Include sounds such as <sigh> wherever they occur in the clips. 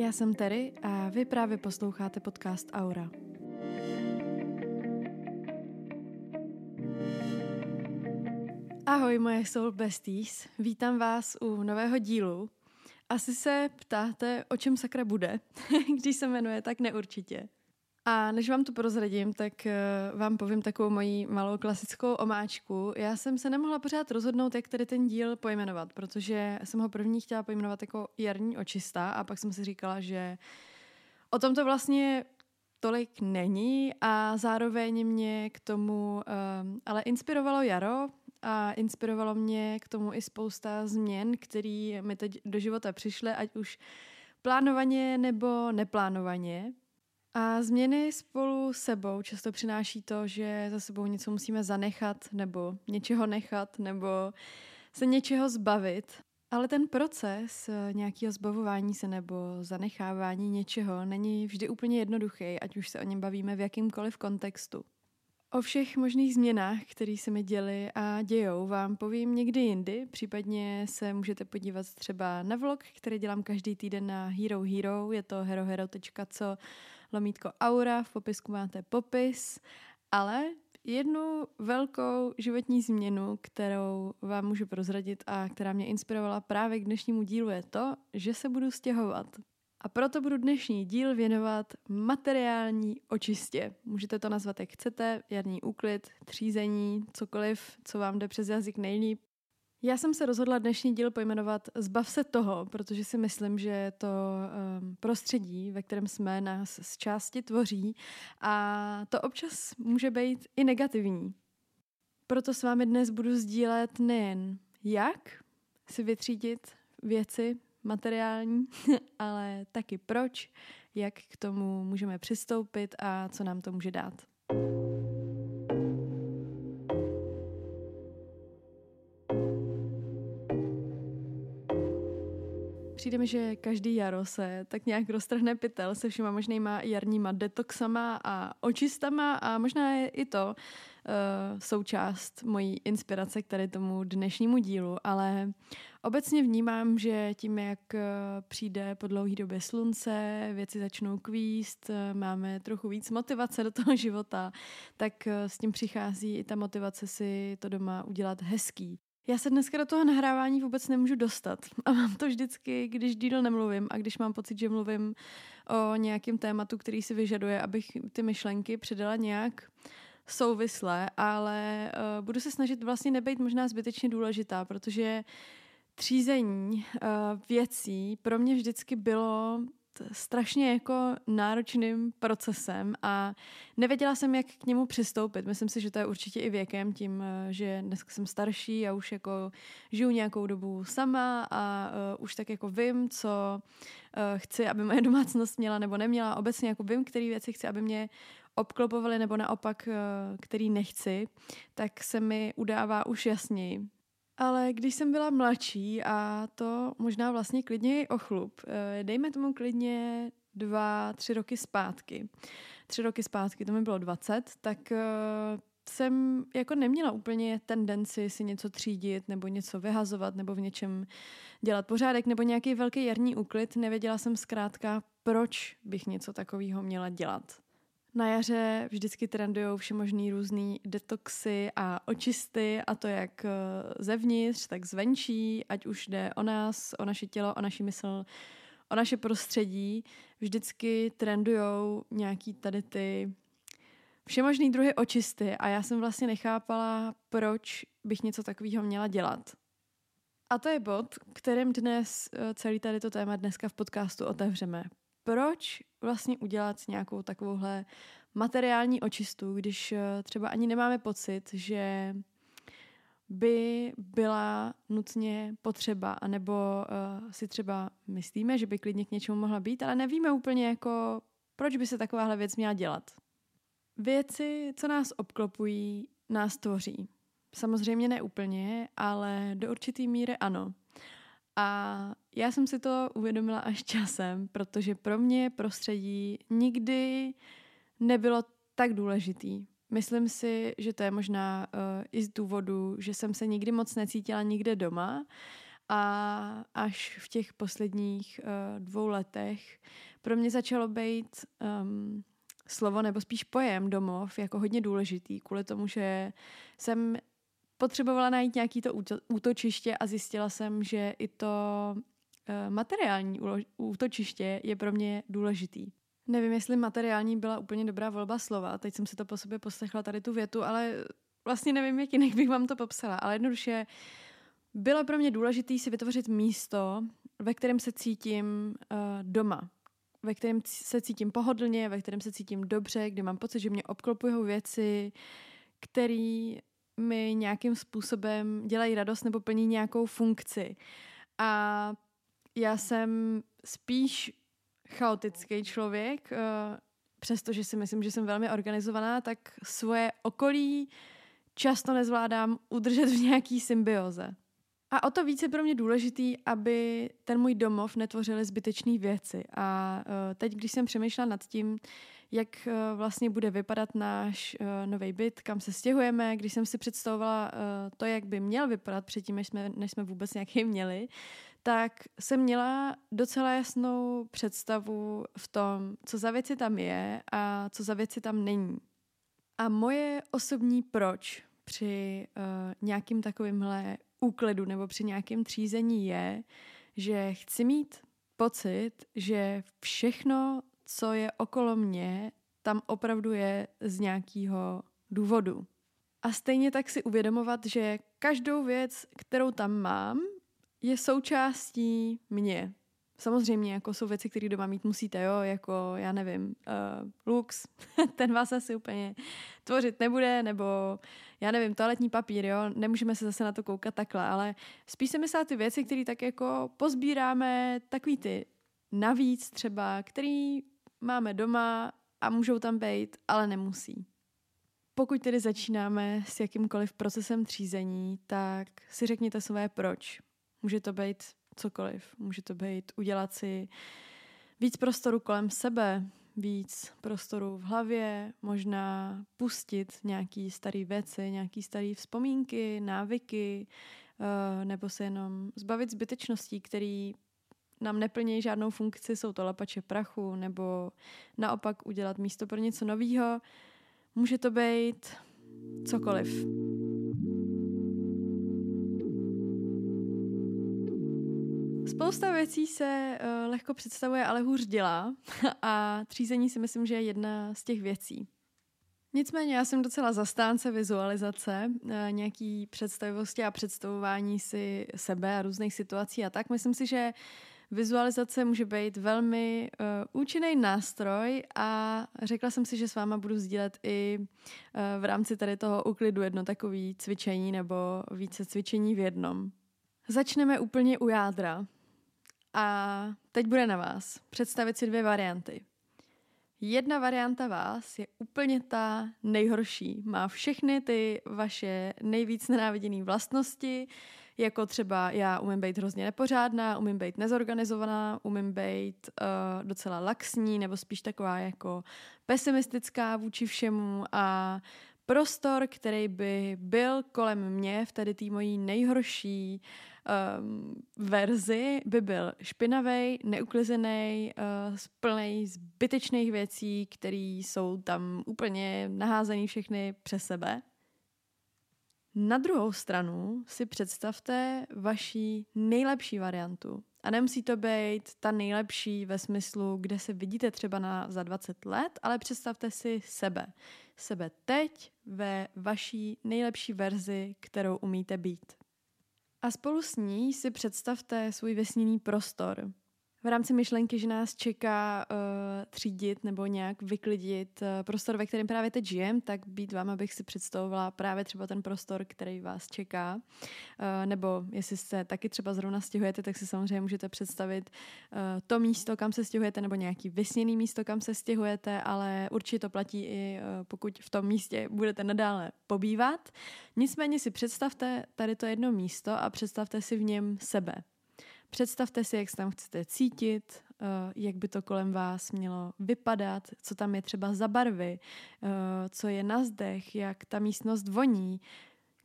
Já jsem Terry a vy právě posloucháte podcast Aura. Ahoj moje soul besties, vítám vás u nového dílu. Asi se ptáte, o čem sakra bude, <laughs> když se jmenuje tak neurčitě. A než vám to prozradím, tak eh, vám povím takovou moji malou klasickou omáčku. Já jsem se nemohla pořád rozhodnout, jak tady ten díl pojmenovat, protože jsem ho první chtěla pojmenovat jako jarní očista a pak jsem si říkala, že o tom to vlastně tolik není a zároveň mě k tomu um, ale inspirovalo jaro a inspirovalo mě k tomu i spousta změn, které mi teď do života přišly, ať už plánovaně nebo neplánovaně. A změny spolu sebou často přináší to, že za sebou něco musíme zanechat, nebo něčeho nechat, nebo se něčeho zbavit. Ale ten proces nějakého zbavování se nebo zanechávání něčeho není vždy úplně jednoduchý, ať už se o něm bavíme v jakýmkoliv kontextu. O všech možných změnách, které se mi děly a dějou, vám povím někdy jindy. Případně se můžete podívat třeba na vlog, který dělám každý týden na Hero Hero. Je to herohero.co lomítko aura, v popisku máte popis. Ale jednu velkou životní změnu, kterou vám můžu prozradit a která mě inspirovala právě k dnešnímu dílu je to, že se budu stěhovat. A proto budu dnešní díl věnovat materiální očistě. Můžete to nazvat jak chcete, jarní úklid, třízení, cokoliv, co vám jde přes jazyk nejlíp. Já jsem se rozhodla dnešní díl pojmenovat Zbav se toho, protože si myslím, že to um, prostředí, ve kterém jsme, nás z části tvoří a to občas může být i negativní. Proto s vámi dnes budu sdílet nejen jak si vytřídit věci, materiální, <laughs> ale taky proč, jak k tomu můžeme přistoupit a co nám to může dát. Přijde mi, že každý jaro se tak nějak roztrhne pytel se všema možnýma jarníma detoxama a očistama a možná je i to uh, součást mojí inspirace k tady tomu dnešnímu dílu, ale obecně vnímám, že tím, jak eh, přijde po dlouhé době slunce, věci začnou kvíst, eh, máme trochu víc motivace do toho života, tak s tím přichází i ta motivace si to doma udělat hezký. Já se dneska do toho nahrávání vůbec nemůžu dostat. <laughs> A mám to vždycky, když díl nemluvím a když mám pocit, že mluvím o nějakém tématu, který si vyžaduje, abych ty myšlenky předala nějak souvisle, ale uh, budu se snažit vlastně nebejt možná zbytečně důležitá, protože třízení uh, věcí pro mě vždycky bylo strašně jako náročným procesem a nevěděla jsem, jak k němu přistoupit. Myslím si, že to je určitě i věkem, tím, eh, že dneska jsem starší a už jako žiju nějakou dobu sama a uh, už tak jako vím, co uh, chci, aby moje <laughs> domácnost měla nebo neměla. Obecně jako vím, které věci chci, aby mě obklopovaly nebo naopak, uh, který nechci, tak se mi udává už jasněji. Ale když jsem byla mladší a to možná vlastně klidně i ochlup, eh, dejme tomu klidně dva, tři roky zpátky. Tři roky zpátky, to mi bylo 20, tak eh, jsem jako neměla úplně tendenci si něco třídit nebo něco vyhazovat nebo v něčem dělat pořádek nebo nějaký velký jarní úklid. Nevěděla jsem zkrátka, proč bych něco takového měla dělat. Na jaře vždycky trendují všemožný různý detoxy a očisty a to jak eh, zevnitř, tak zvenčí, ať už jde o nás, o naše tělo, o naši mysl, o naše prostředí. Vždycky trendují nějaký tady ty všemožný druhy očisty a já jsem vlastně nechápala, proč bych něco takového měla dělat. A to je bod, kterým dnes eh, celý tady to téma dneska v podcastu otevřeme proč vlastně udělat nějakou takovouhle materiální očistu, když eh, třeba ani nemáme pocit, že by byla nutně potřeba, anebo uh, si třeba myslíme, že by klidně k něčemu mohla být, ale nevíme úplně jako, proč by se takováhle věc měla dělat. Věci, co nás obklopují, nás tvoří. Samozřejmě ne úplně, ale do určitý míry ano. A já jsem si to uvědomila až časem, protože pro mě prostředí nikdy nebylo tak důležitý. Myslím si, že to je možná uh, i z důvodu, že jsem se nikdy moc necítila nikde doma a až v těch posledních uh, dvou letech pro mě začalo být um, slovo nebo spíš pojem domov jako hodně důležitý, kvůli tomu, že jsem potřebovala najít nějaký to útočiště a zjistila jsem, že i to uh, materiální útočiště je pro mě důležitý. Nevím, jestli materiální byla úplně dobrá volba slova, teď jsem si to po sobě poslechla tady tu větu, ale vlastně nevím, jak jinak bych vám to popsala, ale jednoduše bylo pro mě důležité si vytvořit místo, ve kterém se cítím uh, doma, ve kterém se cítím pohodlně, ve kterém se cítím dobře, kde mám pocit, že mě obklopují věci, které mi nějakým způsobem dělají radost nebo plní nějakou funkci. A já jsem spíš chaotický člověk, uh, přestože si myslím, že jsem velmi organizovaná, tak svoje okolí často nezvládám udržet v nějaký symbioze. A o to více pro mě důležitý, aby ten můj domov netvořily zbytečné věci. A uh, teď, když jsem přemýšlela nad tím, jak uh, vlastně bude vypadat náš uh, nový byt, kam se stěhujeme, když jsem si představovala uh, to, jak by měl vypadat předtím, než jsme, než jsme vůbec nějaký měli, tak jsem měla docela jasnou představu v tom, co za věci tam je a co za věci tam není. A moje osobní proč při uh, nějakým takovýmhle úklidu nebo při nějakém třízení je, že chci mít pocit, že všechno, co je okolo mě, tam opravdu je z nějakého důvodu. A stejně tak si uvědomovat, že každou věc, kterou tam mám, je součástí mě. Samozřejmě, jako jsou věci, které doma mít musíte, jo, jako, já nevím, uh, lux, <laughs> ten vás asi úplně tvořit nebude, nebo, já nevím, toaletní papír, jo, nemůžeme se zase na to koukat takhle, ale spíš se myslá ty věci, které tak jako pozbíráme, takový ty navíc třeba, který máme doma a můžou tam být, ale nemusí. Pokud tedy začínáme s jakýmkoliv procesem třízení, tak si řekněte své proč. Může to být cokoliv. Může to být udělat si víc prostoru kolem sebe, víc prostoru v hlavě, možná pustit nějaký staré věci, nějaký staré vzpomínky, návyky, uh, nebo se jenom zbavit zbytečností, které nám neplní žádnou funkci, jsou to lapače prachu, nebo naopak udělat místo pro něco nového. Může to být cokoliv. Spousta věcí se uh, lehko představuje, ale hůř dělá <laughs> a třízení si myslím, že je jedna z těch věcí. Nicméně já jsem docela zastánce vizualizace, uh, nějaký představivosti a představování si sebe a různých situací a tak. Myslím si, že vizualizace může být velmi uh, účinný nástroj a řekla jsem si, že s váma budu sdílet i uh, v rámci tady toho uklidu jedno takové cvičení nebo více cvičení v jednom. Začneme úplně u jádra. A teď bude na vás představit si dvě varianty. Jedna varianta vás je úplně ta nejhorší. Má všechny ty vaše nejvíc nenáviděné vlastnosti, jako třeba já umím být hrozně nepořádná, umím být nezorganizovaná, umím být uh, docela laxní nebo spíš taková jako pesimistická vůči všemu a prostor, který by byl kolem mě v tady té mojí nejhorší um, verzi by byl špinavý, neuklizený, uh, plný zbytečných věcí, které jsou tam úplně naházený všechny přes sebe. Na druhou stranu si představte vaši nejlepší variantu. A nemusí to být ta nejlepší ve smyslu, kde se vidíte třeba na, za 20 let, ale představte si sebe. Sebe teď ve vaší nejlepší verzi, kterou umíte být. A spolu s ní si představte svůj vesmírný prostor, v rámci myšlenky, že nás čeká uh, třídit nebo nějak vyklidit uh, prostor, ve kterém právě teď žijem, tak být vám, abych si představovala právě třeba ten prostor, který vás čeká. Uh, nebo jestli se taky třeba zrovna stěhujete, tak si samozřejmě můžete představit uh, to místo, kam se stěhujete, nebo nějaký vysněný místo, kam se stěhujete, ale určitě to platí i uh, pokud v tom místě budete nadále pobývat. Nicméně si představte tady to jedno místo a představte si v něm sebe. Představte si, jak se tam chcete cítit, eh, jak by to kolem vás mělo vypadat, co tam je třeba za barvy, eh, co je na zdech, jak ta místnost voní.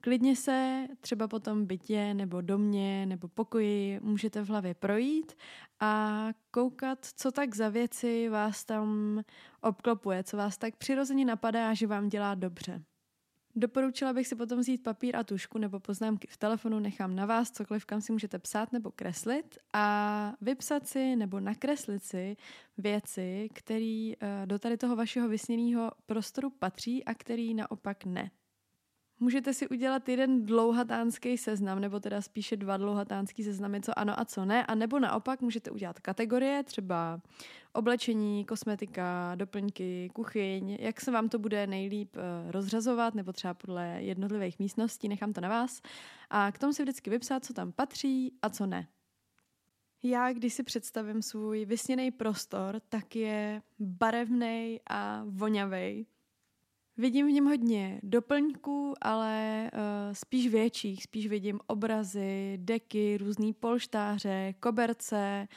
Klidně se třeba po tom bytě nebo domě nebo pokoji můžete v hlavě projít a koukat, co tak za věci vás tam obklopuje, co vás tak přirozeně napadá, že vám dělá dobře. Doporučila bych si potom vzít papír a tušku nebo poznámky v telefonu, nechám na vás, cokoliv kam si můžete psát nebo kreslit a vypsat si nebo nakreslit si věci, které eh, do tady toho vašeho vysněného prostoru patří a který naopak ne. Můžete si udělat jeden dlouhatánský seznam, nebo teda spíše dva dlouhatánský seznamy, co ano a co ne, a nebo naopak můžete udělat kategorie, třeba oblečení, kosmetika, doplňky, kuchyň, jak se vám to bude nejlíp uh, rozřazovat, nebo třeba podle jednotlivých místností, nechám to na vás. A k tomu si vždycky vypsat, co tam patří a co ne. Já, když si představím svůj vysněný prostor, tak je barevný a vonavý. Vidím v něm hodně doplňků, ale uh, spíš větších. Spíš vidím obrazy, deky, různý polštáře, koberce,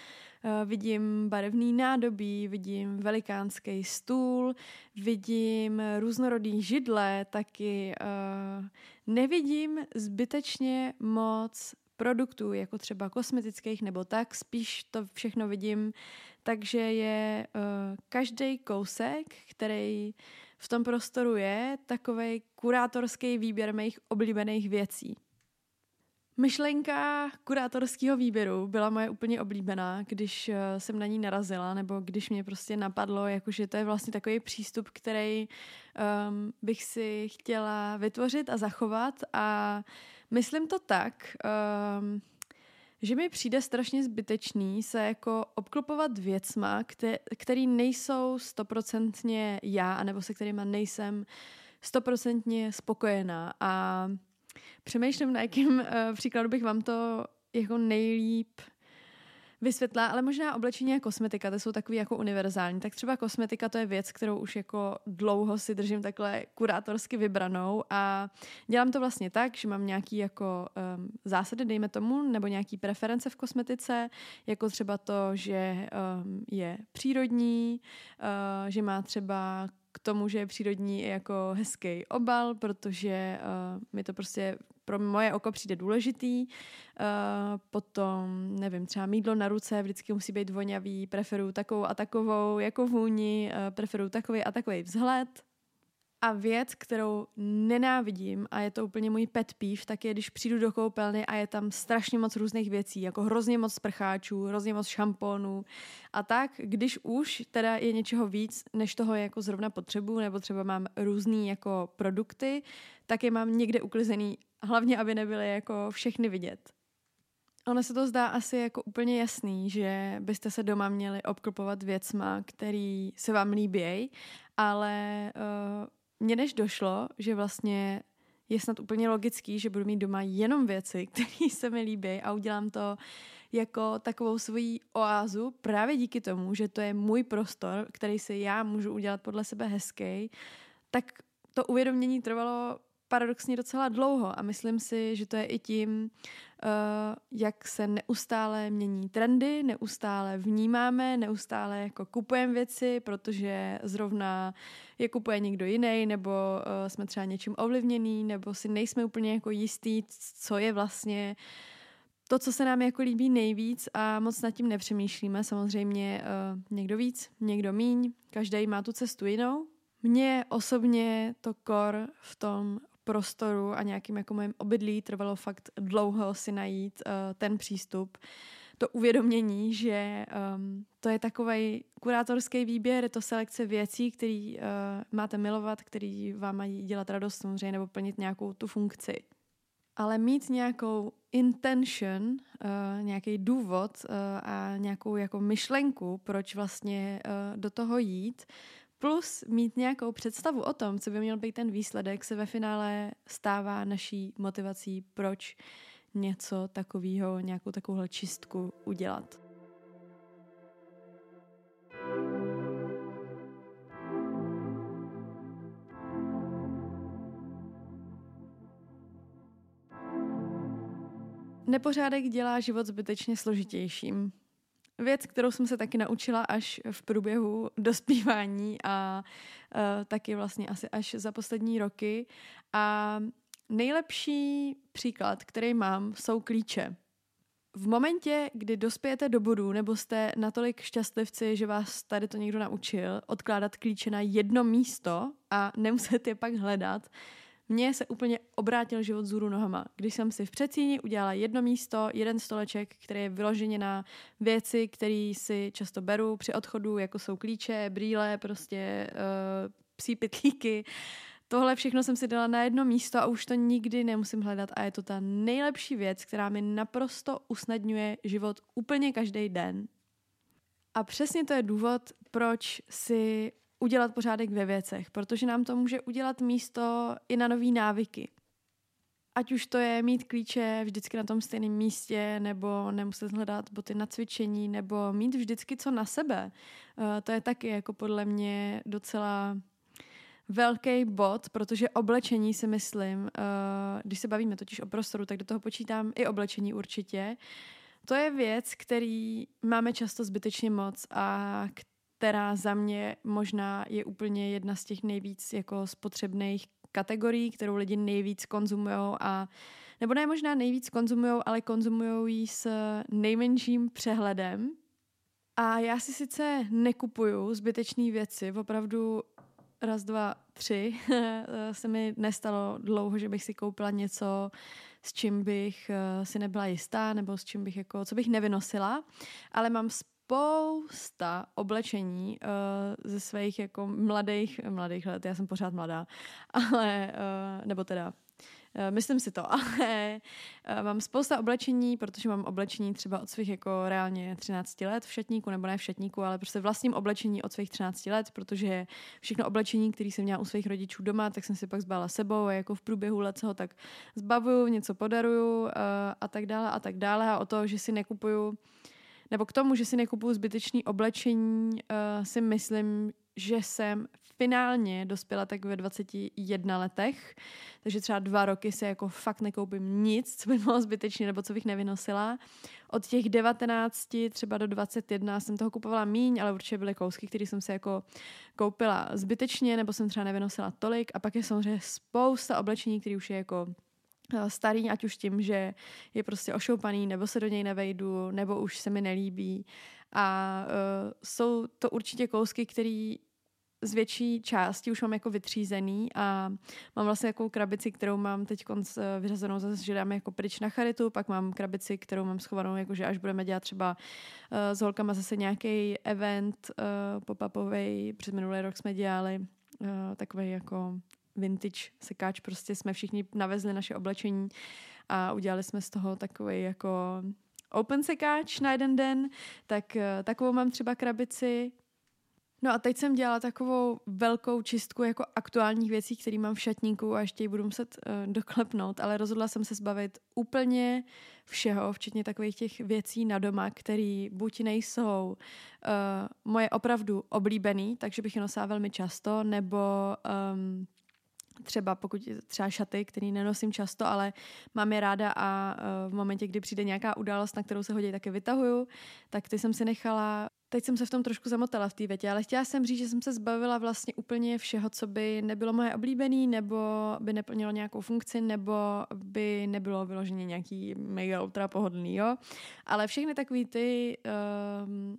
uh, vidím barevný nádobí, vidím velikánský stůl, vidím různorodý židle, taky uh, nevidím zbytečně moc produktů, jako třeba kosmetických nebo tak, spíš to všechno vidím, takže je uh, každý kousek, který v tom prostoru je takový kurátorský výběr mých oblíbených věcí. Myšlenka kurátorského výběru byla moje úplně oblíbená, když eh, jsem na ní narazila, nebo když mě prostě napadlo, jakože to je vlastně takový přístup, který um, bych si chtěla vytvořit a zachovat a myslím to tak, um, že mi přijde strašně zbytečný se jako obklopovat věcma, které nejsou stoprocentně já, anebo se kterými nejsem stoprocentně spokojená. A přemýšlím, na jakým uh, příkladu bych vám to jako nejlíp vysvětlá, ale možná oblečení a kosmetika, to jsou takový jako univerzální. Tak třeba kosmetika to je věc, kterou už jako dlouho si držím takhle kurátorsky vybranou a dělám to vlastně tak, že mám nějaký jako um, zásady, dejme tomu, nebo nějaký preference v kosmetice, jako třeba to, že um, je přírodní, uh, že má třeba k tomu, že je přírodní i jako hezký obal, protože uh, mi to prostě pro moje oko přijde důležitý. Uh, potom, nevím, třeba mídlo na ruce vždycky musí být vonavý, preferuju takovou a takovou jako vůni, uh, preferuju takový a takový vzhled. A věc, kterou nenávidím, a je to úplně můj pet peeve, tak je, když přijdu do koupelny a je tam strašně moc různých věcí, jako hrozně moc sprcháčů, hrozně moc šamponů. A tak, když už teda je něčeho víc, než toho jako zrovna potřebu, nebo třeba mám různý jako produkty, tak je mám někde uklizený, hlavně aby nebyly jako všechny vidět. Ono se to zdá asi jako úplně jasný, že byste se doma měli obklopovat věcma, který se vám líbí, ale uh, mně než došlo, že vlastně je snad úplně logický, že budu mít doma jenom věci, <laughs> které se mi líbí a udělám to jako takovou svoji oázu právě díky tomu, že to je můj prostor, který si já můžu udělat podle sebe hezký, tak to uvědomění trvalo paradoxně docela dlouho a myslím si, že to je i tím, uh, jak se neustále mění trendy, neustále vnímáme, neustále jako kupujeme věci, protože zrovna je kupuje někdo jiný, nebo uh, jsme třeba něčím ovlivněný, nebo si nejsme úplně jako jistý, co je vlastně to, co se nám jako líbí nejvíc a moc nad tím nepřemýšlíme. Samozřejmě uh, někdo víc, někdo míň, každý má tu cestu jinou. Mně osobně to kor v tom prostoru a nějakým jako mém obydlí trvalo fakt dlouho si najít uh, ten přístup, to uvědomění, že um, to je takový kurátorský výběr, je to selekce věcí, které uh, máte milovat, které vám mají dělat radost samozřejmě nebo plnit nějakou tu funkci. Ale mít nějakou intention, uh, nějaký důvod uh, a nějakou jako myšlenku, proč vlastně uh, do toho jít, plus mít nějakou představu o tom, co by měl být ten výsledek, se ve finále stává naší motivací, proč něco takového, nějakou takovouhle čistku udělat. Nepořádek dělá život zbytečně složitějším věc, kterou jsem se taky naučila až v průběhu <laughs> dospívání a uh, taky vlastně asi až za poslední roky. A nejlepší příklad, který mám, jsou klíče. V momentě, kdy dospějete do bodu, nebo jste natolik šťastlivci, že vás tady to někdo naučil, odkládat klíče na jedno místo a <laughs> nemuset je pak hledat, mně se úplně obrátil život zůru nohama. Když jsem si v předsíni udělala jedno místo, jeden stoleček, který je vyloženě na věci, které si často beru při odchodu, jako jsou klíče, brýle, prostě uh, psí pitlíky. Tohle všechno jsem si dala na jedno místo a už to nikdy nemusím hledat a je to ta nejlepší věc, která mi naprosto usnadňuje život úplně každý den. A přesně to je důvod, proč si udělat pořádek ve věcech, protože nám to může udělat místo i na nové návyky. Ať už to je mít klíče vždycky na tom stejném místě, nebo nemuset hledat boty na cvičení, nebo mít vždycky co na sebe. Uh, to je taky jako podle mě docela velký bod, protože oblečení si myslím, uh, když se bavíme totiž o prostoru, tak do toho počítám i oblečení určitě. To je věc, který máme často zbytečně moc a která za mě možná je úplně jedna z těch nejvíc jako spotřebných kategorií, kterou lidi nejvíc konzumují a nebo ne možná nejvíc konzumují, ale konzumují ji s nejmenším přehledem. A já si sice nekupuju zbytečné věci, opravdu raz, dva, tři <laughs> se mi nestalo dlouho, že bych si koupila něco, s čím bych eh, si nebyla jistá, nebo s čím bych jako, co bych nevynosila, ale mám spousta oblečení uh, ze svých jako mladých, mladých let, já jsem pořád mladá, <laughs> ale, uh, nebo teda Uh, myslím si to, <laughs> ale mám spousta oblečení, protože mám oblečení třeba od svých jako reálně 13 let v šatníku, nebo ne v šatníku, ale prostě vlastním oblečení od svých 13 let, protože všechno oblečení, které jsem měla u svých rodičů doma, tak jsem si pak zbala sebou a jako v průběhu let se ho tak zbavuju, něco podaruju a tak dále a tak dále. A o to, že si nekupuju nebo k tomu, že si nekupuju zbytečný oblečení, uh, si myslím, že jsem finálně dospěla tak ve 21 letech, takže třeba dva roky si jako fakt nekoupím nic, co by bylo zbytečné nebo co bych nevynosila. Od těch 19 třeba do 21 jsem toho kupovala míň, ale určitě byly kousky, které jsem si jako koupila zbytečně nebo jsem třeba nevynosila tolik a pak je samozřejmě spousta oblečení, které už je jako starý, ať už tím, že je prostě ošoupaný, nebo se do něj nevejdu, nebo už se mi nelíbí. A uh, jsou to určitě kousky, které z větší části už mám jako vytřízený a mám vlastně jako krabici, kterou mám teď konc eh, vyřazenou zase, že dáme jako pryč na charitu, pak mám krabici, kterou mám schovanou, jakože až budeme dělat třeba uh, s holkama zase nějaký event uh, pop-upový, před minulý rok jsme dělali uh, takový jako vintage sekáč, prostě jsme všichni navezli naše oblečení a udělali jsme z toho takový jako open sekáč na jeden den, tak eh, takovou mám třeba krabici. No a teď jsem dělala takovou velkou čistku jako aktuálních věcí, které mám v šatníku a ještě ji budu muset uh, doklepnout, ale rozhodla jsem se zbavit úplně všeho, včetně takových těch věcí na doma, které buď nejsou uh, moje opravdu oblíbený, takže bych je nosila velmi často, nebo um, třeba pokud třeba šaty, který nenosím často, ale mám je ráda a uh, v momentě, kdy přijde nějaká událost, na kterou se hodí, taky vytahuju, tak ty jsem si nechala Teď jsem se v tom trošku zamotala v té větě, ale chtěla jsem říct, že jsem se zbavila vlastně úplně všeho, co by nebylo moje oblíbený, nebo by neplnilo nějakou funkci, nebo by nebylo vyloženě nějaký mega ultra pohodlný, jo. Ale všechny takové ty um,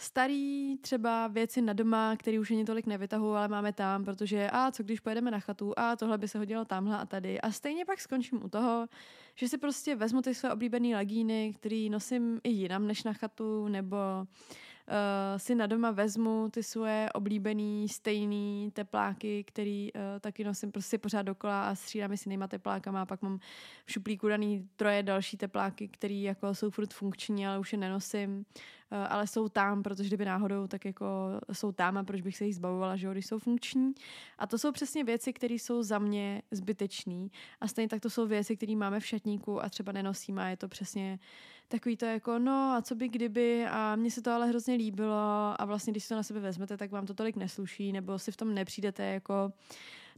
starý třeba věci na doma, které už ani tolik nevytahu, ale máme tam, protože a co když pojedeme na chatu a tohle by se hodilo tamhle a tady. A stejně pak skončím u toho, že si prostě vezmu ty své oblíbené lagíny, které nosím i jinam než na chatu, nebo uh, si na doma vezmu ty svoje oblíbený stejný tepláky, který uh, taky nosím prostě pořád dokola a střídám si jinýma teplákama a pak mám v šuplíku daný troje další tepláky, které jako jsou furt funkční, ale už je nenosím, uh, ale jsou tam, protože kdyby náhodou, tak jako jsou tam a proč bych se jich zbavovala, že když jsou funkční. A to jsou přesně věci, které jsou za mě zbytečné a stejně tak to jsou věci, které máme v šatníku a třeba nenosíme a je to přesně takový to jako, no a co by kdyby a mně se to ale hrozně líbilo a vlastně když to na sebe vezmete, tak vám to tolik nesluší nebo si v tom nepřijdete jako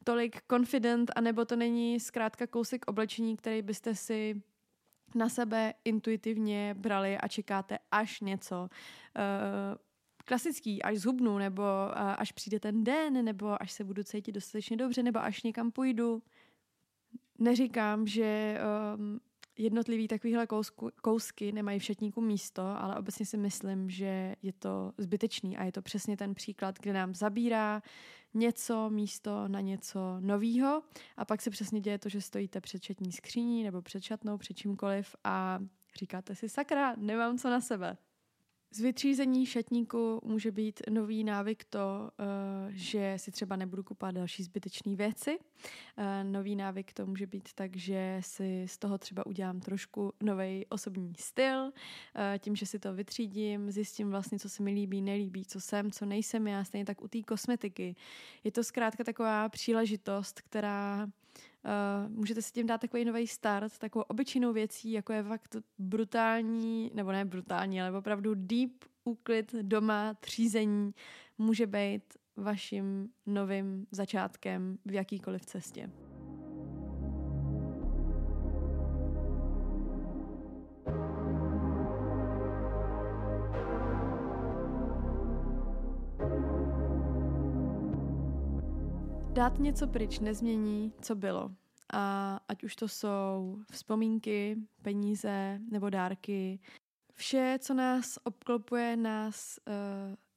tolik confident a nebo to není zkrátka kousek oblečení, který byste si na sebe intuitivně brali a čekáte až něco uh, klasický, až zhubnu, nebo uh, až přijde ten den, nebo až se budu cítit dostatečně dobře, nebo až někam půjdu. Neříkám, že um, jednotlivý takovýhle kousku, kousky nemají v šatníku místo, ale obecně si myslím, že je to zbytečný a je to přesně ten příklad, kde nám zabírá něco místo na něco novýho a pak se přesně děje to, že stojíte před šatní skříní nebo před šatnou, před čímkoliv a říkáte si sakra, nemám co na sebe. Z vytřízení šatníku může být nový návyk to, eh, že si třeba nebudu kupovat další zbytečné věci. Eh, nový návyk to může být tak, že si z toho třeba udělám trošku nový osobní styl, eh, tím, že si to vytřídím, zjistím vlastně, co se mi líbí, nelíbí, co jsem, co nejsem já, stejně tak u té kosmetiky. Je to zkrátka taková příležitost, která Uh, můžete si tím dát takový nový start, takovou obyčejnou věcí, jako je fakt brutální, nebo ne brutální, ale opravdu deep úklid doma, třízení, může být vaším novým začátkem v jakýkoliv cestě. Dát něco pryč nezmění, co bylo. A ať už to jsou vzpomínky, peníze nebo dárky, vše, co nás obklopuje, nás uh,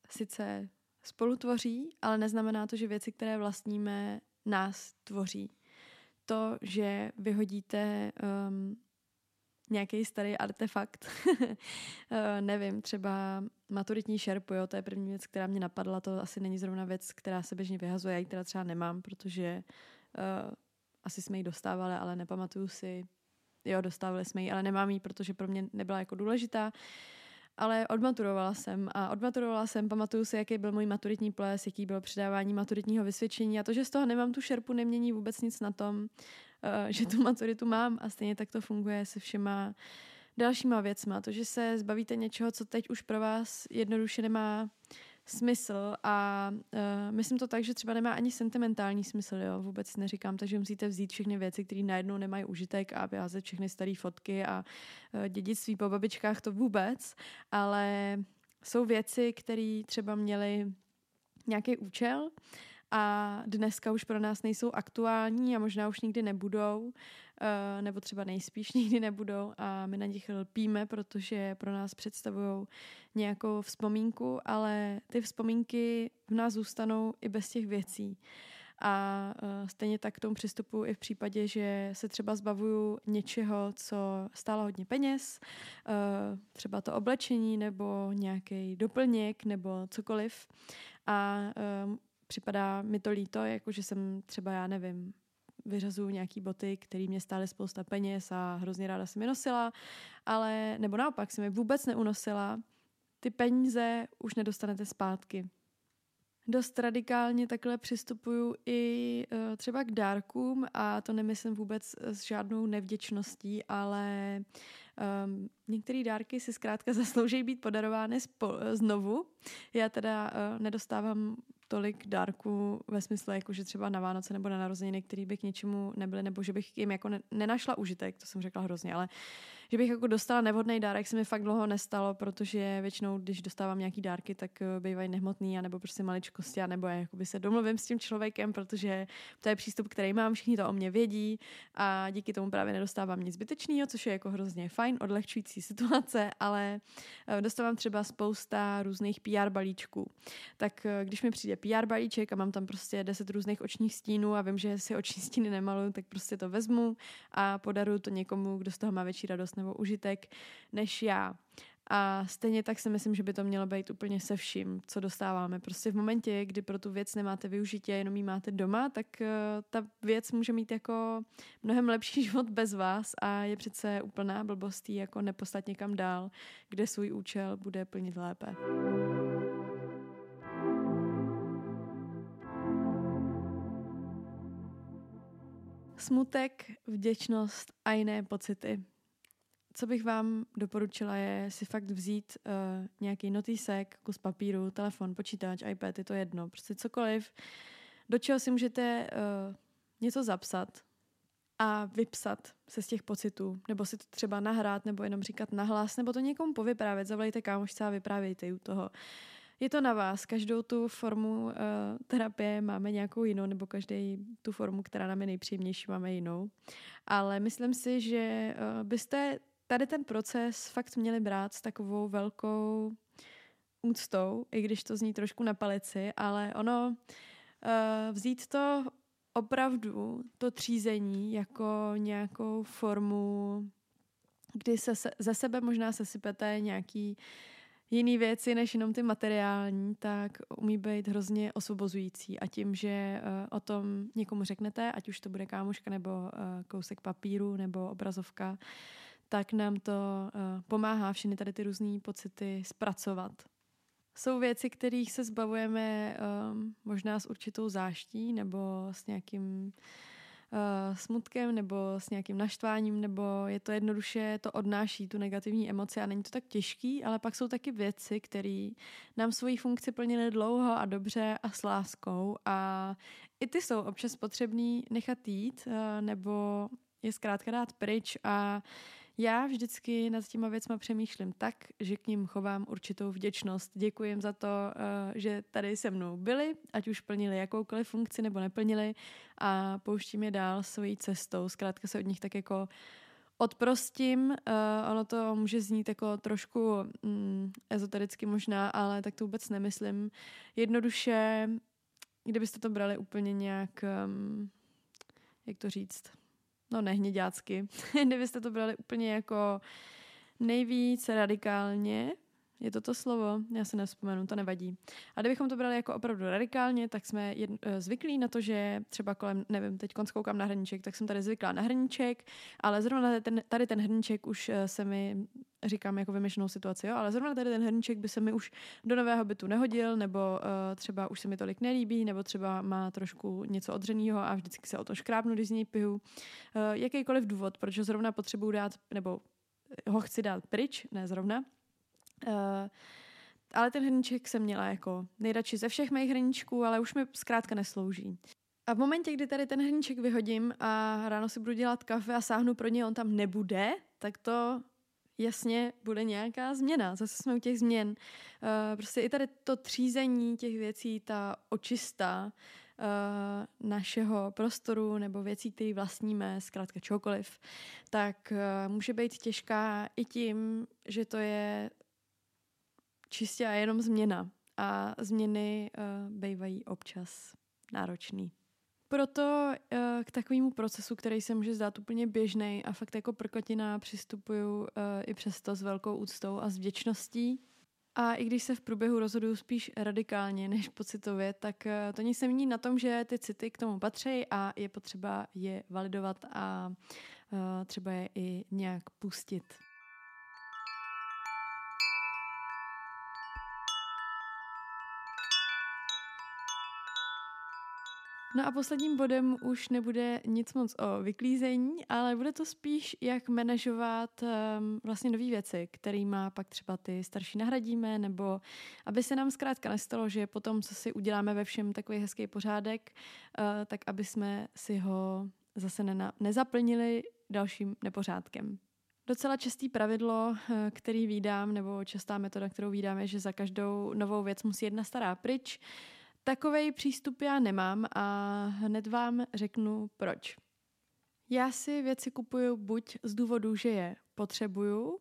sice spolutvoří, ale neznamená to, že věci, které vlastníme, nás tvoří. To, že vyhodíte um, nějaký starý artefakt, uh, <laughs> nevím, třeba maturitní šerpu, jo, to je první věc, která mě napadla, to asi není zrovna věc, která se běžně vyhazuje, já ji teda třeba nemám, protože uh, asi jsme ji dostávali, ale nepamatuju si, jo, dostávali jsme ji, ale nemám ji, protože pro mě nebyla jako důležitá. Ale odmaturovala jsem a odmaturovala jsem, pamatuju si, jaký byl můj maturitní ples, jaký bylo předávání maturitního vysvědčení a to, že z toho nemám tu šerpu, nemění vůbec nic na tom, že tu maturitu mám a stejně tak to funguje se všema dalšíma věcma. To, že se zbavíte něčeho, co teď už pro vás jednoduše nemá smysl a uh, myslím to tak, že třeba nemá ani sentimentální smysl, jo, vůbec neříkám, takže musíte vzít všechny věci, které najednou nemají užitek a vyházet všechny staré fotky a uh, dědictví po babičkách, to vůbec, ale jsou věci, které třeba měly nějaký účel a dneska už pro nás nejsou aktuální a možná už nikdy nebudou, eh, nebo třeba nejspíš <laughs> nikdy nebudou a my na nich lpíme, protože pro nás představují nějakou vzpomínku, ale ty vzpomínky v nás zůstanou i bez těch věcí. A uh, stejně tak k tomu přistupu i v případě, že se třeba zbavuju něčeho, co stálo hodně peněz, uh, třeba to oblečení nebo nějaký doplněk nebo cokoliv. A připadá mi to líto, jako že jsem třeba, já nevím, vyřazuju nějaký boty, které mě stály spousta peněz a hrozně ráda jsem je nosila, ale nebo naopak jsem je vůbec neunosila, ty peníze už nedostanete zpátky. Dost radikálně takhle přistupuju i uh, třeba k dárkům a to nemyslím vůbec s žádnou nevděčností, ale um, některé dárky si zkrátka <laughs> zaslouží být podarovány spo- znovu. Já teda uh, nedostávám tolik dárků ve smyslu, jako že třeba na Vánoce nebo na narozeniny, který by k něčemu nebyly, nebo že bych jim jako ne- nenašla užitek, to jsem řekla hrozně, ale že bych jako dostala nevhodný dárek, se mi fakt dlouho nestalo, protože většinou, když dostávám nějaký dárky, tak eh, bývají nehmotný, nebo prostě maličkosti, nebo jakoby se domluvím s tím člověkem, protože to je přístup, který mám, všichni to o mě vědí a díky tomu právě nedostávám nic zbytečného, což je jako hrozně fajn, odlehčující situace, ale eh, dostávám třeba spousta různých PR balíčků. Tak eh, když mi přijde PR balíček a mám tam prostě 10 různých očních stínů a vím, že si oční stíny nemaluju, tak prostě to vezmu a podaruju to někomu, kdo z toho má větší radost nebo užitek než já. A stejně tak si myslím, že by to mělo být úplně se vším, co dostáváme. Prostě v momentě, kdy pro tu věc nemáte využití a jenom ji máte doma, tak uh, ta věc může mít jako mnohem lepší <laughs> život bez vás a je přece úplná blbostí jako neposlat někam dál, kde svůj účel bude plnit lépe. Smutek, vděčnost a jiné pocity co bych vám doporučila je si fakt vzít uh, nějaký notýsek, kus papíru, telefon, počítač, iPad, je to jedno, prostě cokoliv, do čeho si můžete uh, něco zapsat a vypsat se z těch pocitů, nebo si to třeba nahrát, nebo jenom říkat nahlas, nebo to někomu povyprávět, zavolejte kámošce a vyprávějte u toho. je to na vás. Každou tu formu uh, terapie máme nějakou jinou, nebo každý tu formu, která nám je nejpříjemnější, máme jinou. Ale myslím si, že uh, byste tady ten proces fakt měli brát s takovou velkou úctou, i když to zní trošku na palici, ale ono uh, vzít to opravdu, to třízení jako nějakou formu, kdy se, ze sebe možná sesypete nějaký jiný věci než jenom ty materiální, tak umí být hrozně osvobozující. A tím, že uh, o tom někomu řeknete, ať už to bude kámoška nebo uh, kousek papíru nebo obrazovka, tak nám to uh, pomáhá všechny tady ty různé pocity zpracovat. Jsou věci, kterých se zbavujeme um, možná s určitou záští nebo s nějakým uh, smutkem nebo s nějakým naštváním, nebo je to jednoduše, to odnáší tu negativní emoci a není to tak těžký, ale pak jsou taky věci, které nám svoji funkci plnily dlouho a dobře a s láskou a i ty jsou občas potřebný nechat jít uh, nebo je zkrátka dát pryč a já vždycky nad těma věcma přemýšlím tak, že k ním chovám určitou vděčnost. Děkuji jim za to, eh, že tady se mnou byli, ať už plnili jakoukoliv funkci nebo neplnili a pouštím je dál svojí cestou. Zkrátka se od nich tak jako odprostím. Uh, ono to může znít jako trošku mm, ezotericky možná, ale tak to vůbec nemyslím. Jednoduše, kdybyste to brali úplně nějak, um, jak to říct, no nehněďácky, <laughs> kdybyste to brali úplně jako nejvíc radikálně, je to to slovo? Já se nevzpomenu, to nevadí. A kdybychom to brali jako opravdu radikálně, tak jsme jedn, uh, zvyklí na to, že třeba kolem, nevím, teď koukám na hrníček, tak jsem tady zvyklá na hrníček, ale zrovna ten, tady ten hrníček už uh, se mi, říkám jako vymyšlenou situaci, jo, ale zrovna tady ten hrníček by se mi už do nového bytu nehodil, nebo uh, třeba už se mi tolik nelíbí, nebo třeba má trošku něco odřeného a vždycky se o to škrábnu, když z něj piju. Uh, jakýkoliv důvod, proč ho zrovna potřebuju dát, nebo ho chci dát pryč, ne zrovna, Uh, ale ten hrníček jsem měla jako nejradši ze všech mých hrníčků, ale už mi zkrátka neslouží. A v momentě, kdy tady ten hrníček vyhodím a ráno si budu dělat kafe a sáhnu pro něj, on tam nebude, tak to jasně bude nějaká změna. Zase jsme u těch změn. Uh, prostě i tady to třízení těch věcí, ta očista uh, našeho prostoru nebo věcí, které vlastníme, zkrátka čokoliv, tak může být těžká i tím, že to je čistě a jenom změna. A změny uh, bývají občas náročný. Proto uh, k takovému procesu, který se může zdát úplně běžný a fakt jako prkotina přistupuju uh, i přesto s velkou úctou a s vděčností. A i když se v průběhu rozhoduju spíš radikálně než pocitově, tak to nic nemění na tom, že ty city k tomu patří a je potřeba je validovat a třeba je i nějak pustit. No a posledním bodem už nebude nic moc o vyklízení, ale bude to spíš, jak manažovat um, vlastně nové věci, kterými pak třeba ty starší nahradíme, nebo aby se nám zkrátka nestalo, že potom, co si uděláme ve všem takový hezký pořádek, uh, tak aby jsme si ho zase nena- nezaplnili dalším nepořádkem. Docela častý pravidlo, eh, který výdám, nebo častá metoda, kterou výdám, je, že za každou novou věc musí jedna stará pryč. Takový přístup já nemám a hned vám řeknu proč. Já si věci kupuju buď z důvodu, že je potřebuju,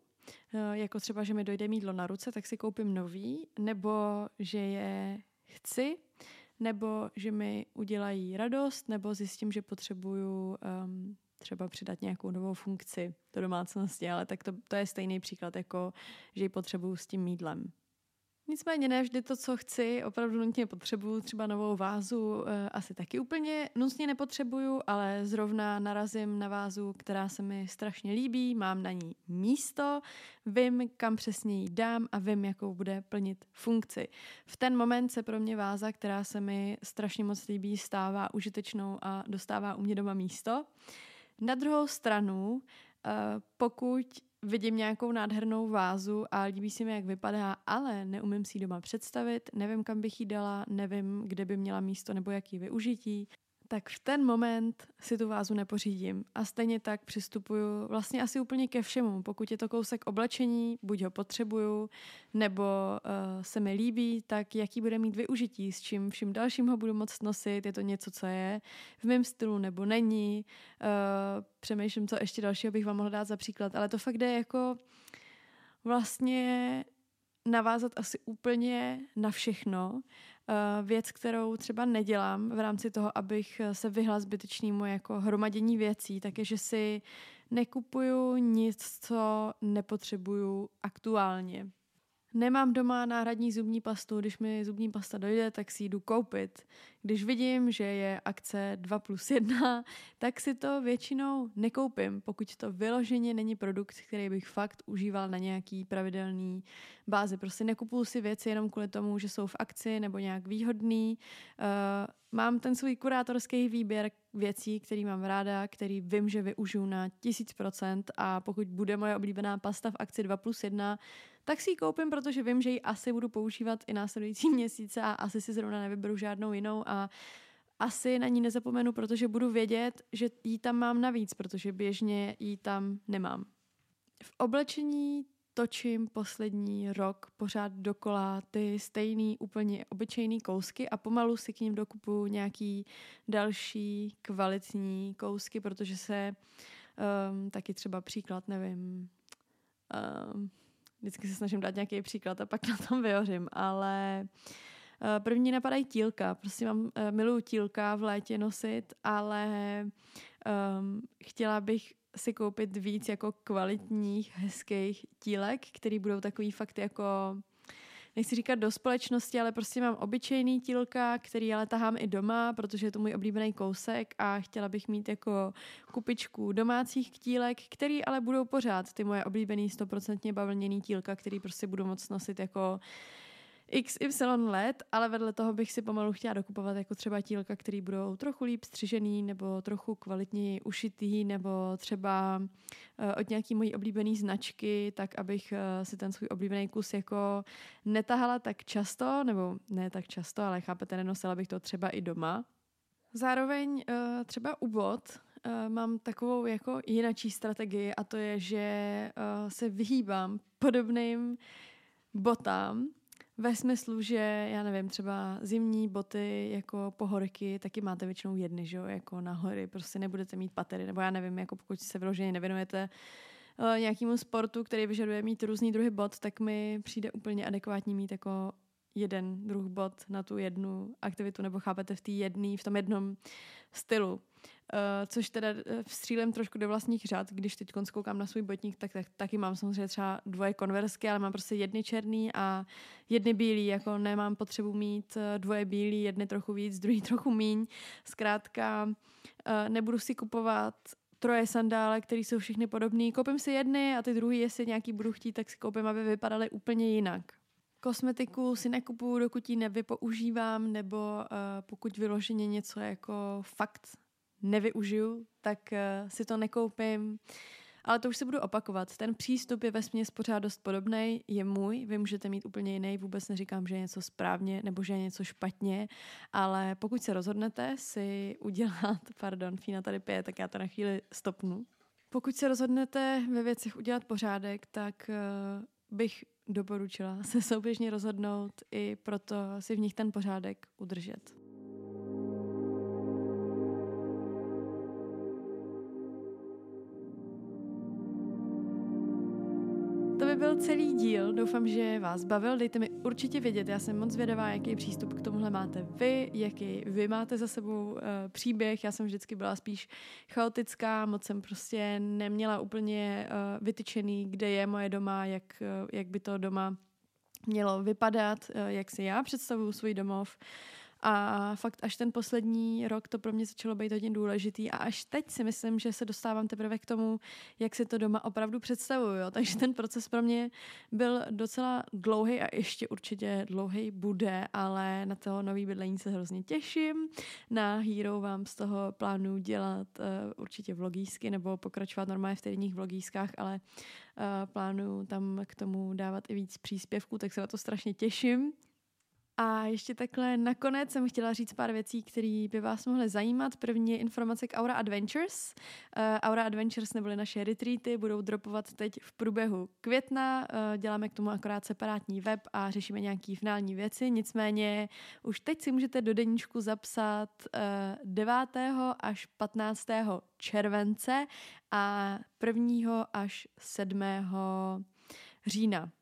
eh, jako třeba, že mi dojde mídlo na ruce, tak si koupím nový, nebo že je chci, nebo že mi udělají radost, nebo zjistím, že potřebuju um, třeba přidat nějakou novou funkci do domácnosti, ale tak to, to je stejný příklad, jako že ji potřebuju s tím mídlem. Nicméně ne vždy to, co chci, opravdu nutně potřebuju, třeba novou vázu, e, asi taky úplně nutně nepotřebuju, ale zrovna narazím na vázu, která se mi strašně líbí, mám na ní místo, vím, kam přesně ji dám a vím, jakou bude plnit funkci. V ten moment se pro mě váza, která se mi strašně moc líbí, stává užitečnou a dostává u mě doma místo. Na druhou stranu, e, pokud vidím nějakou nádhernou vázu a líbí se mi, jak vypadá, ale neumím si ji doma představit, nevím, kam bych ji dala, nevím, kde by měla místo nebo jaký využití, tak v ten moment si tu vázu nepořídím. A stejně tak přistupuju vlastně asi úplně ke všemu. Pokud je to kousek oblečení, buď ho potřebuju, nebo uh, se mi líbí, tak jaký bude mít využití, s čím vším dalším ho budu moct nosit, je to něco, co je v mém stylu nebo není. Uh, přemýšlím, co ještě dalšího bych vám mohla dát za příklad, ale to fakt jde jako vlastně navázat asi úplně na všechno věc, kterou třeba nedělám v rámci toho, abych se vyhla zbytečnému jako hromadění věcí, tak je, že si nekupuju nic, co nepotřebuju aktuálně. Nemám doma náhradní zubní pastu, když mi zubní pasta dojde, tak si jdu koupit. Když vidím, že je akce 2 plus 1, <laughs> tak si to většinou nekoupím, pokud to vyloženě není produkt, který bych fakt užíval na nějaký pravidelný bázi. Prostě nekupuju si věci jenom kvůli tomu, že jsou v akci nebo nějak výhodný. Uh, mám ten svůj kurátorský výběr věcí, který mám ráda, který vím, že využiju na tisíc procent a pokud bude moje oblíbená pasta v akci 2 plus 1, tak si ji koupím, protože vím, že ji asi budu používat i následující <laughs> měsíce a asi si zrovna nevyberu žádnou jinou a asi na ní nezapomenu, protože budu vědět, že ji tam mám navíc, protože běžně ji tam nemám. V oblečení točím poslední rok pořád dokola ty stejný úplně obyčejný kousky a pomalu si k ním dokupuju nějaký další kvalitní kousky, protože se um, taky třeba příklad, nevím, um, vždycky se snažím dát nějaký příklad a pak na tom vyhořím, ale uh, první napadají tílka. Prostě mám, uh, miluju tílka v létě nosit, ale um, chtěla bych si koupit víc jako kvalitních, hezkých tílek, který budou takový fakt jako nechci říkat do společnosti, ale prostě mám obyčejný tílka, který ale tahám i doma, protože je to můj oblíbený kousek a chtěla bych mít jako kupičku domácích tílek, který ale budou pořád ty moje oblíbený stoprocentně bavlněný tílka, který prostě budu moc nosit jako XY let, ale vedle toho bych si pomalu chtěla dokupovat jako třeba tílka, který budou trochu líp střižený nebo trochu kvalitněji ušitý nebo třeba uh, od nějaký mojí oblíbený značky, tak abych uh, si ten svůj oblíbený kus jako netahala tak často, nebo ne tak často, ale chápete, nenosila bych to třeba i doma. Zároveň uh, třeba u bot mám takovou jako jinačí strategii a to je, že se vyhýbám podobným botám, ve smyslu, že já nevím, třeba zimní boty jako pohorky taky máte většinou jedny, že jo, jako na hory, prostě nebudete mít patery, nebo já nevím, jako pokud se vyloženě nevěnujete uh, nějakému sportu, který vyžaduje mít různý druhy bot, tak mi přijde úplně adekvátní mít jako jeden druh bot na tu jednu aktivitu, nebo chápete v té jedné, v tom jednom stylu. Uh, což teda eh, vstřílem trošku do vlastních řad, když teď koukám na svůj botník, tak, tak taky mám samozřejmě třeba dvoje konversky, ale mám prostě jedny černý a jedny bílý, jako nemám potřebu mít eh, dvoje bílý, jedny trochu víc, druhý <laughs> trochu míň. Zkrátka nebudu si kupovat troje sandále, které jsou všechny podobné. Koupím si jedny a ty druhý, jestli nějaký budu chtít, tak si koupím, aby vypadaly úplně jinak. Kosmetiku si nekupuju, dokud ji nevypoužívám, nebo uh, pokud vyloženě něco jako fakt nevyužiju, tak uh, si to nekoupím. Ale to už se budu opakovat. Ten přístup je ve směs pořád dost podobný, je můj, vy můžete mít úplně jiný, vůbec neříkám, že je něco správně nebo že je něco špatně, ale pokud se rozhodnete si udělat, <laughs> pardon, Fína tady pije, tak já to na chvíli stopnu. Pokud se rozhodnete ve věcech udělat pořádek, tak uh, bych doporučila se <laughs> souběžně rozhodnout i proto si v nich ten pořádek udržet. Celý díl, doufám, že vás bavil, dejte mi určitě vědět, já jsem moc zvědavá, jaký přístup k tomuhle máte vy, jaký vy máte za sebou uh, příběh, já jsem vždycky byla spíš chaotická, moc jsem prostě neměla úplně uh, vytyčený, kde je moje doma, jak, uh, jak by to doma mělo vypadat, jak si já představuju svůj domov. Uh, a fakt až ten poslední rok to pro mě začalo být hodně důležitý a až teď si myslím, že se dostávám teprve k tomu, jak si to doma opravdu představuju. Jo? Takže ten proces pro mě byl docela dlouhý a ještě určitě dlouhý bude, ale na toho nový bydlení se hrozně těším. Na Hero vám z toho plánu dělat uh, určitě vlogísky nebo pokračovat normálně v týdenních vlogískách, ale uh, plánuju tam k tomu dávat i víc příspěvků, tak se na to strašně těším. A ještě takhle nakonec jsem chtěla říct pár věcí, které by vás mohly zajímat. První je informace k Aura Adventures. Uh, Aura Adventures neboli naše retreaty, budou dropovat teď v průběhu května. Uh, děláme k tomu akorát separátní web a řešíme nějaké finální věci. Nicméně už teď si můžete do deníčku zapsat uh, eh, 9. až 15. července a 1. až 7. října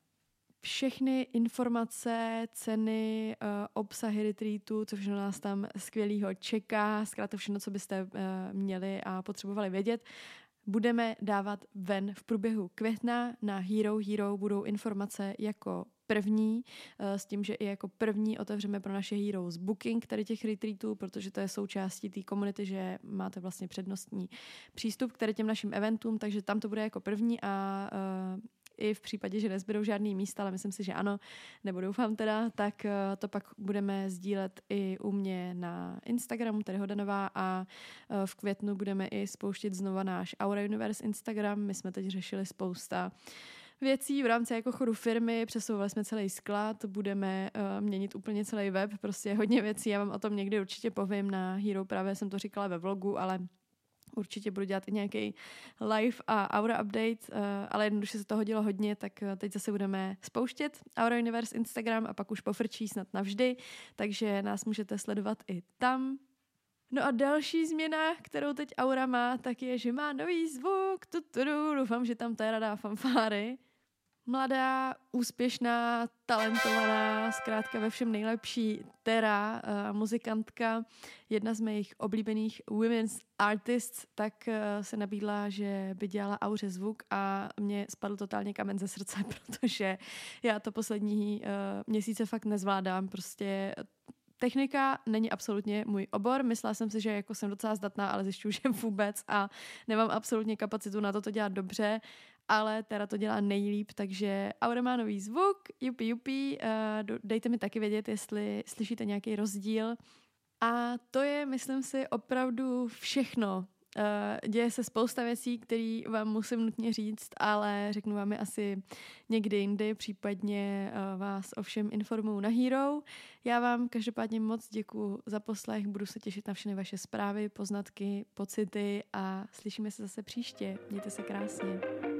všechny informace, ceny, uh, obsahy retreatu, co všechno nás tam skvělého čeká, zkrátka všechno, co byste uh, měli a potřebovali vědět, budeme dávat ven v průběhu května. Na Hero Hero budou informace jako první, eh, s tím, že i jako první otevřeme pro naše Heroes booking tady těch retreatů, protože to je součástí té komunity, že máte vlastně přednostní přístup k těm našim eventům, takže tam to bude jako první a i v případě, že nezbydou žádný místa, ale myslím si, že ano, nebo doufám teda, tak eh, to pak budeme sdílet i u mě na Instagramu, tedy Hodanová a eh, v květnu budeme i spouštět znova náš Aura Universe Instagram. My jsme teď řešili spousta věcí v rámci jako chodu firmy, přesouvali jsme celý sklad, budeme uh, měnit úplně celý web, prostě hodně věcí, já vám o tom někdy určitě povím na Hero, právě jsem to říkala ve vlogu, ale Určitě budu dělat i nějaký live a Aura update, uh, ale jednoduše se toho dělo hodně, tak uh, teď zase budeme spouštět Aura Universe Instagram a pak už pofrčí snad navždy, takže nás můžete sledovat i tam. No a další změna, kterou teď Aura má, tak je, že má nový zvuk. Tuturu, doufám, že tam Tera dá fanfáry. Mladá, úspěšná, talentovaná, zkrátka ve všem nejlepší Tera, uh, muzikantka, jedna z mých oblíbených women's artists, tak uh, se nabídla, že by dělala auře zvuk a mě spadl totálně kamen ze srdce, <laughs> protože já to poslední uh, měsíce fakt nezvládám, prostě Technika není absolutně můj obor. Myslela jsem si, že jako jsem docela zdatná, ale zjišťuju, že vůbec a nemám absolutně kapacitu na to to dělat dobře ale Tera to dělá nejlíp, takže Aura má nový zvuk, jupi jupi, uh, dejte mi taky vědět, jestli slyšíte nějaký rozdíl. A to je, myslím si, opravdu všechno. Uh, děje se spousta věcí, které vám musím nutně říct, ale řeknu vám je asi někdy jindy, případně uh, vás o všem informuju na Hero. Já vám každopádně moc děkuji za poslech, budu se těšit na všechny vaše zprávy, poznatky, pocity a slyšíme se zase příště. Mějte se krásně.